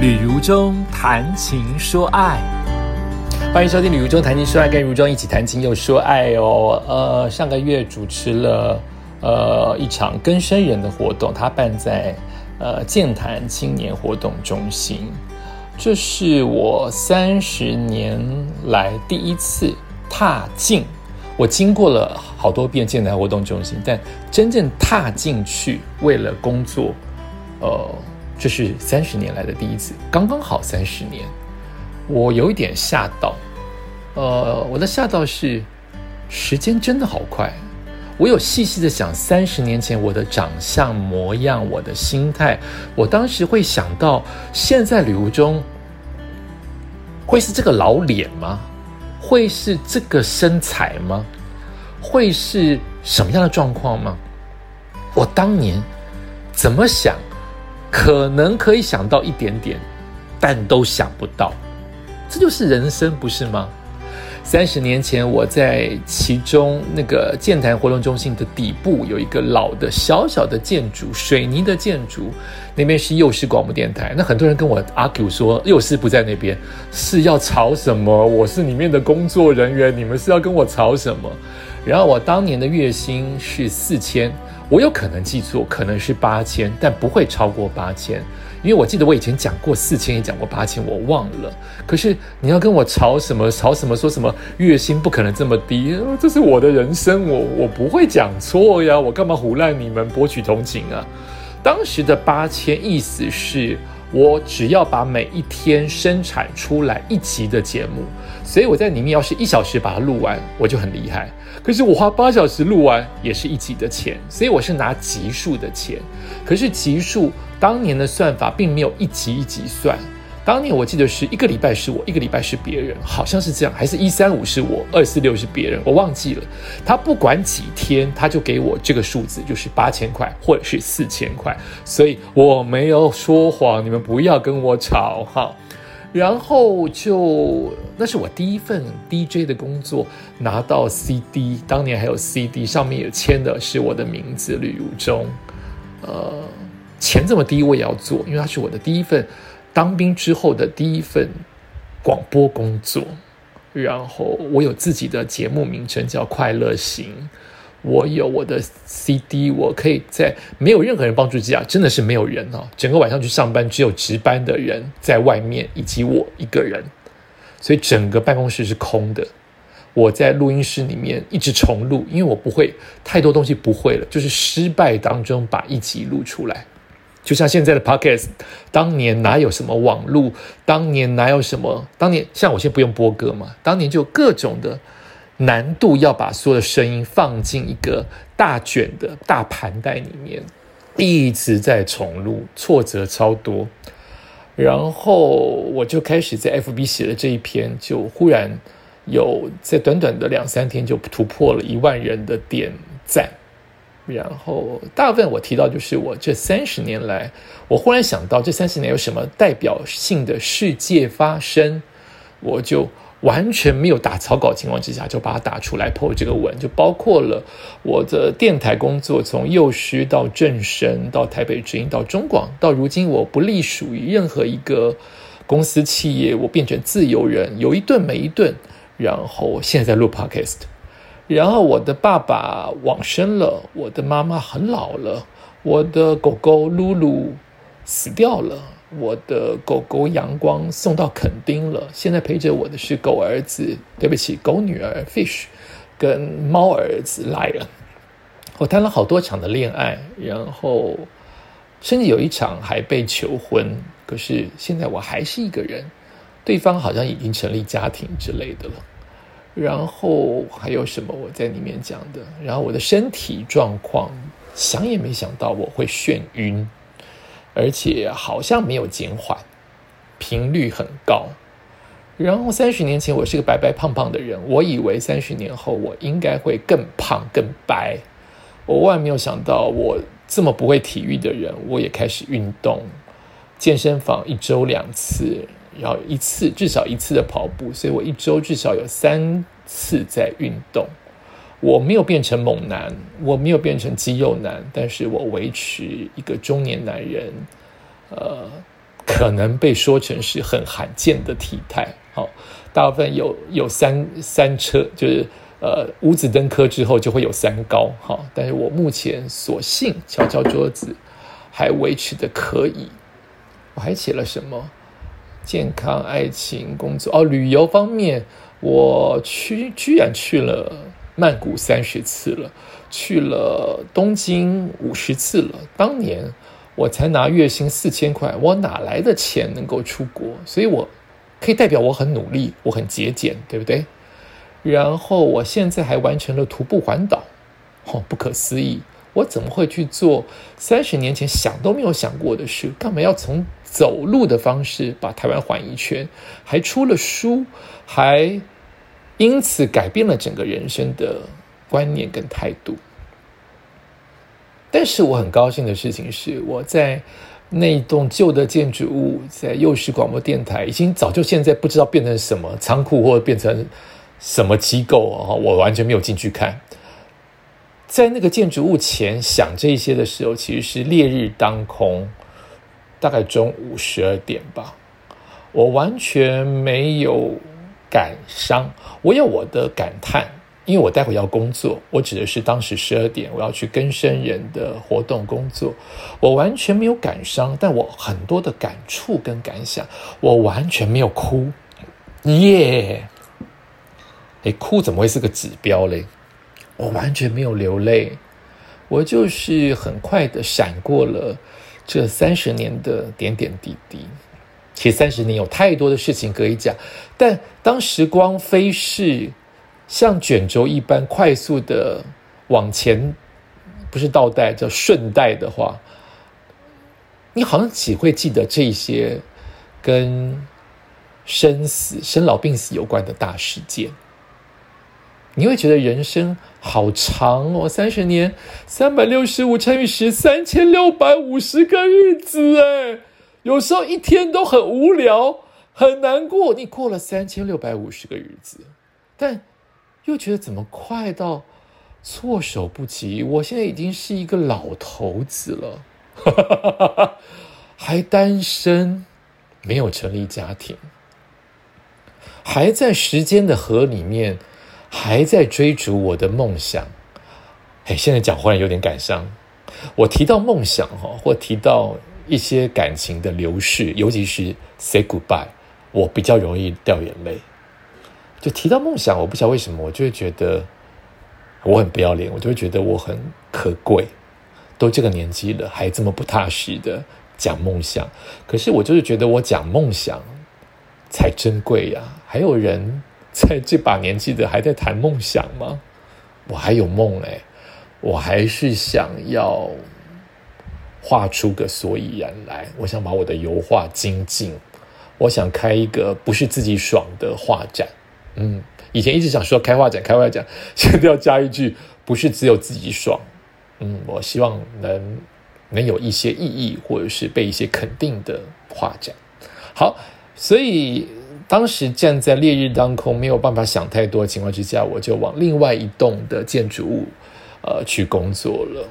旅如中谈情说爱，欢迎收听《旅如中谈情说爱》，跟如中一起谈情又说爱哦。呃，上个月主持了呃一场更生人的活动，它办在呃健谈青年活动中心。这是我三十年来第一次踏进，我经过了好多遍健谈活动中心，但真正踏进去为了工作，呃。这是三十年来的第一次，刚刚好三十年，我有一点吓到。呃，我的吓到是时间真的好快。我有细细的想，三十年前我的长相模样，我的心态，我当时会想到，现在旅游中会是这个老脸吗？会是这个身材吗？会是什么样的状况吗？我当年怎么想？可能可以想到一点点，但都想不到，这就是人生，不是吗？三十年前，我在其中那个健谈活动中心的底部有一个老的小小的建筑，水泥的建筑，那边是幼师广播电台。那很多人跟我 argue 说，幼师不在那边，是要吵什么？我是里面的工作人员，你们是要跟我吵什么？然后我当年的月薪是四千。我有可能记错，可能是八千，但不会超过八千，因为我记得我以前讲过四千，也讲过八千，我忘了。可是你要跟我吵什么？吵什么？说什么月薪不可能这么低？这是我的人生，我我不会讲错呀，我干嘛胡乱你们博取同情啊？当时的八千意思是。我只要把每一天生产出来一集的节目，所以我在里面要是一小时把它录完，我就很厉害。可是我花八小时录完也是一集的钱，所以我是拿集数的钱。可是集数当年的算法并没有一集一集算。当年我记得是一个礼拜是我，一个礼拜是别人，好像是这样，还是一三五是我，二四六是别人，我忘记了。他不管几天，他就给我这个数字，就是八千块或者是四千块，所以我没有说谎，你们不要跟我吵哈。然后就那是我第一份 DJ 的工作，拿到 CD，当年还有 CD，上面也签的是我的名字吕如中。呃，钱这么低我也要做，因为它是我的第一份。当兵之后的第一份广播工作，然后我有自己的节目名称叫《快乐行》，我有我的 CD，我可以在没有任何人帮助之下，真的是没有人哦，整个晚上去上班，只有值班的人在外面，以及我一个人，所以整个办公室是空的。我在录音室里面一直重录，因为我不会太多东西不会了，就是失败当中把一集录出来。就像现在的 podcast，当年哪有什么网络？当年哪有什么？当年像我现在不用播歌嘛？当年就各种的难度，要把所有的声音放进一个大卷的大盘带里面，一直在重录，挫折超多。然后我就开始在 FB 写了这一篇，就忽然有在短短的两三天就突破了一万人的点赞。然后大部分我提到就是我这三十年来，我忽然想到这三十年有什么代表性的事件发生，我就完全没有打草稿情况之下就把它打出来破这个文，就包括了我的电台工作，从幼师到正声，到台北之音，到中广，到如今我不隶属于任何一个公司企业，我变成自由人，有一顿没一顿，然后现在在录 podcast。然后我的爸爸往生了，我的妈妈很老了，我的狗狗露露死掉了，我的狗狗阳光送到垦丁了。现在陪着我的是狗儿子，对不起，狗女儿 Fish，跟猫儿子来了。我谈了好多场的恋爱，然后甚至有一场还被求婚，可是现在我还是一个人，对方好像已经成立家庭之类的了。然后还有什么我在里面讲的？然后我的身体状况，想也没想到我会眩晕，而且好像没有减缓，频率很高。然后三十年前我是个白白胖胖的人，我以为三十年后我应该会更胖更白，我万没有想到我这么不会体育的人，我也开始运动，健身房一周两次。要一次至少一次的跑步，所以我一周至少有三次在运动。我没有变成猛男，我没有变成肌肉男，但是我维持一个中年男人，呃，可能被说成是很罕见的体态。好，大部分有有三三车，就是呃五子登科之后就会有三高。哈，但是我目前所幸敲敲桌子还维持的可以。我还写了什么？健康、爱情、工作哦，旅游方面，我去居然去了曼谷三十次了，去了东京五十次了。当年我才拿月薪四千块，我哪来的钱能够出国？所以我可以代表我很努力，我很节俭，对不对？然后我现在还完成了徒步环岛，哦，不可思议！我怎么会去做三十年前想都没有想过的事？干嘛要从？走路的方式把台湾环一圈，还出了书，还因此改变了整个人生的观念跟态度。但是我很高兴的事情是，我在那一栋旧的建筑物，在幼师广播电台，已经早就现在不知道变成什么仓库，或者变成什么机构啊！我完全没有进去看。在那个建筑物前想这些的时候，其实是烈日当空。大概中午十二点吧，我完全没有感伤，我有我的感叹，因为我待会要工作。我指的是当时十二点我要去跟生人的活动工作，我完全没有感伤，但我很多的感触跟感想，我完全没有哭，耶！哎，哭怎么会是个指标嘞？我完全没有流泪，我就是很快的闪过了。这三十年的点点滴滴，其实三十年有太多的事情可以讲，但当时光飞逝，像卷轴一般快速的往前，不是倒带，叫顺带的话，你好像只会记得这些跟生死、生老病死有关的大事件。你会觉得人生好长哦，三十年，三百六十五乘以十，三千六百五十个日子哎，有时候一天都很无聊，很难过。你过了三千六百五十个日子，但又觉得怎么快到措手不及？我现在已经是一个老头子了，还单身，没有成立家庭，还在时间的河里面。还在追逐我的梦想，哎，现在讲忽然有点感伤。我提到梦想哈，或提到一些感情的流逝，尤其是 say goodbye，我比较容易掉眼泪。就提到梦想，我不知道为什么，我就会觉得我很不要脸，我就会觉得我很可贵。都这个年纪了，还这么不踏实的讲梦想，可是我就是觉得我讲梦想才珍贵呀。还有人。在这把年纪的还在谈梦想吗？我还有梦哎，我还是想要画出个所以然来。我想把我的油画精进，我想开一个不是自己爽的画展。嗯，以前一直想说开画展，开画展，现在要加一句，不是只有自己爽。嗯，我希望能能有一些意义，或者是被一些肯定的画展。好，所以。当时站在烈日当空，没有办法想太多的情况之下，我就往另外一栋的建筑物，呃，去工作了。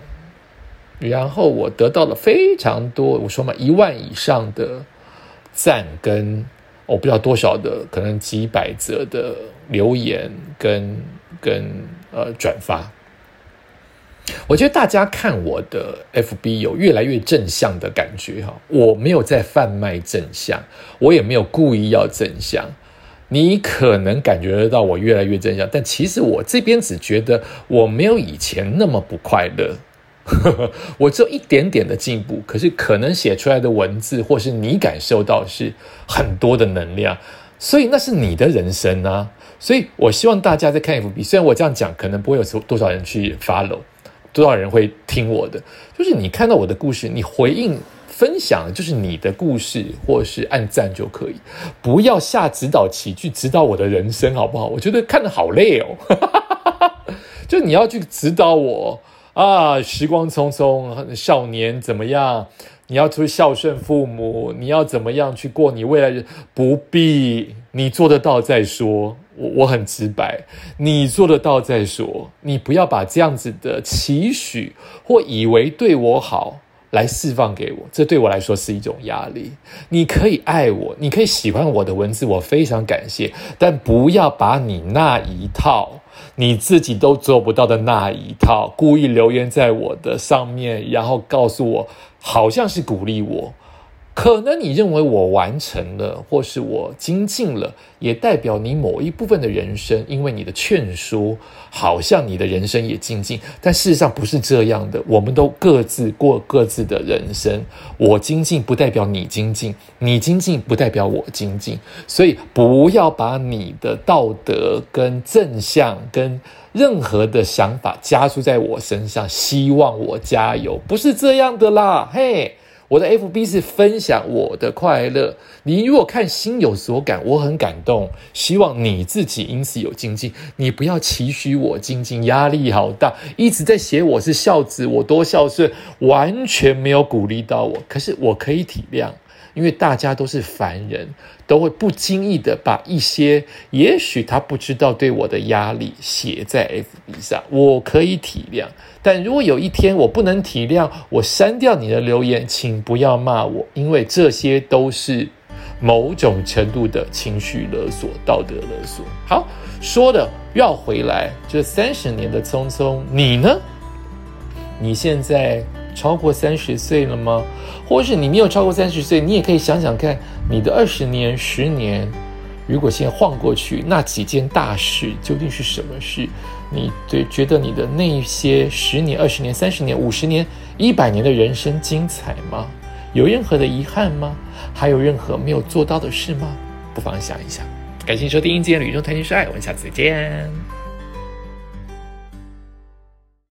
然后我得到了非常多，我说嘛，一万以上的赞跟我不知道多少的，可能几百则的留言跟跟呃转发。我觉得大家看我的 FB 有越来越正向的感觉哈，我没有在贩卖正向，我也没有故意要正向，你可能感觉得到我越来越正向，但其实我这边只觉得我没有以前那么不快乐，我只有一点点的进步，可是可能写出来的文字或是你感受到是很多的能量，所以那是你的人生啊，所以我希望大家在看 FB，虽然我这样讲可能不会有多少人去 follow。多少人会听我的？就是你看到我的故事，你回应分享，就是你的故事，或是按赞就可以，不要下指导棋去指导我的人生，好不好？我觉得看的好累哦。就你要去指导我啊，时光匆匆，少年怎么样？你要出去孝顺父母，你要怎么样去过你未来？不必，你做得到再说。我我很直白，你做得到再说。你不要把这样子的期许或以为对我好，来释放给我，这对我来说是一种压力。你可以爱我，你可以喜欢我的文字，我非常感谢，但不要把你那一套你自己都做不到的那一套，故意留言在我的上面，然后告诉我，好像是鼓励我。可能你认为我完成了，或是我精进了，也代表你某一部分的人生，因为你的劝说，好像你的人生也精进。但事实上不是这样的，我们都各自过各自的人生。我精进不代表你精进，你精进不代表我精进。所以不要把你的道德跟正向跟任何的想法加注在我身上，希望我加油，不是这样的啦，嘿。我的 FB 是分享我的快乐，你如果看心有所感，我很感动，希望你自己因此有精进。你不要期许我精进，压力好大，一直在写我是孝子，我多孝顺，完全没有鼓励到我。可是我可以体谅。因为大家都是凡人，都会不经意的把一些也许他不知道对我的压力写在 FB 上，我可以体谅。但如果有一天我不能体谅，我删掉你的留言，请不要骂我，因为这些都是某种程度的情绪勒索、道德勒索。好，说的要回来，这三十年的匆匆，你呢？你现在？超过三十岁了吗？或是你没有超过三十岁，你也可以想想看，你的二十年、十年，如果先晃过去，那几件大事究竟是什么事？你对觉得你的那些十年、二十年、三十年、五十年、一百年的人生精彩吗？有任何的遗憾吗？还有任何没有做到的事吗？不妨想一想。感谢收听今天《旅中谈情说爱》，我们下次再见。